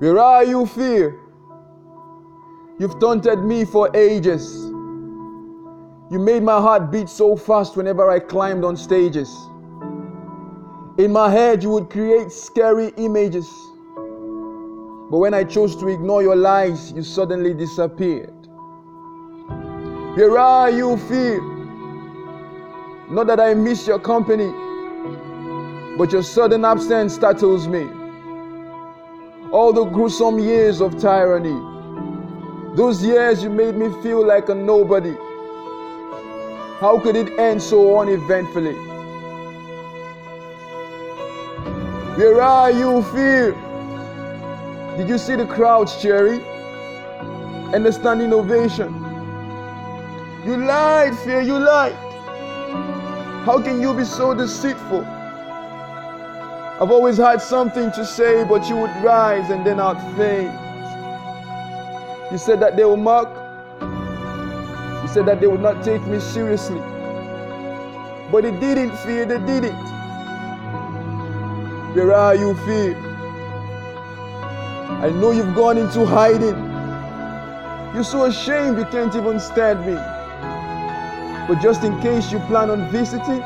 Where are you, fear? You've taunted me for ages. You made my heart beat so fast whenever I climbed on stages. In my head, you would create scary images. But when I chose to ignore your lies, you suddenly disappeared. Where are you, fear? Not that I miss your company, but your sudden absence startles me. All the gruesome years of tyranny, those years you made me feel like a nobody. How could it end so uneventfully? Where are you, fear? Did you see the crowds cheering and the standing ovation? You lied, fear, you lied. How can you be so deceitful? I've always had something to say, but you would rise and then I'd faint. You said that they will mock. You said that they would not take me seriously. But they didn't fear, they didn't. Where are you, fear? I know you've gone into hiding. You're so ashamed you can't even stand me. But just in case you plan on visiting,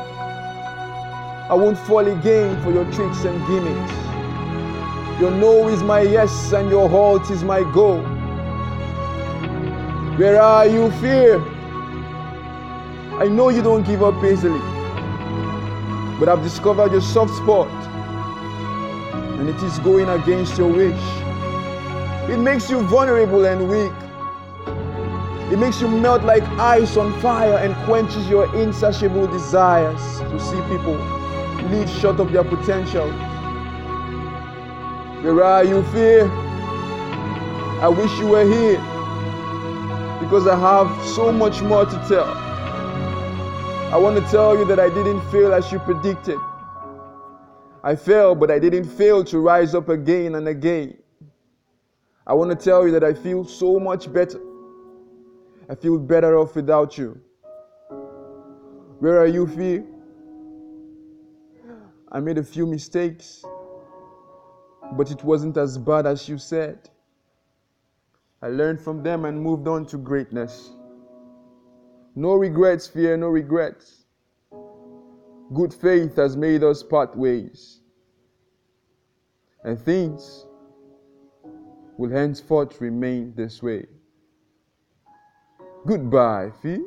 I won't fall again for your tricks and gimmicks. Your no is my yes and your halt is my go. Where are you, fear? I know you don't give up easily, but I've discovered your soft spot, and it is going against your wish. It makes you vulnerable and weak. It makes you melt like ice on fire and quenches your insatiable desires to see people live short of their potential. Where are you, fear? I wish you were here because I have so much more to tell. I want to tell you that I didn't fail as you predicted. I fell, but I didn't fail to rise up again and again. I want to tell you that I feel so much better. I feel better off without you. Where are you, fear? I made a few mistakes, but it wasn't as bad as you said. I learned from them and moved on to greatness. No regrets, fear, no regrets. Good faith has made us part ways. And things will henceforth remain this way. Goodbye, Fee.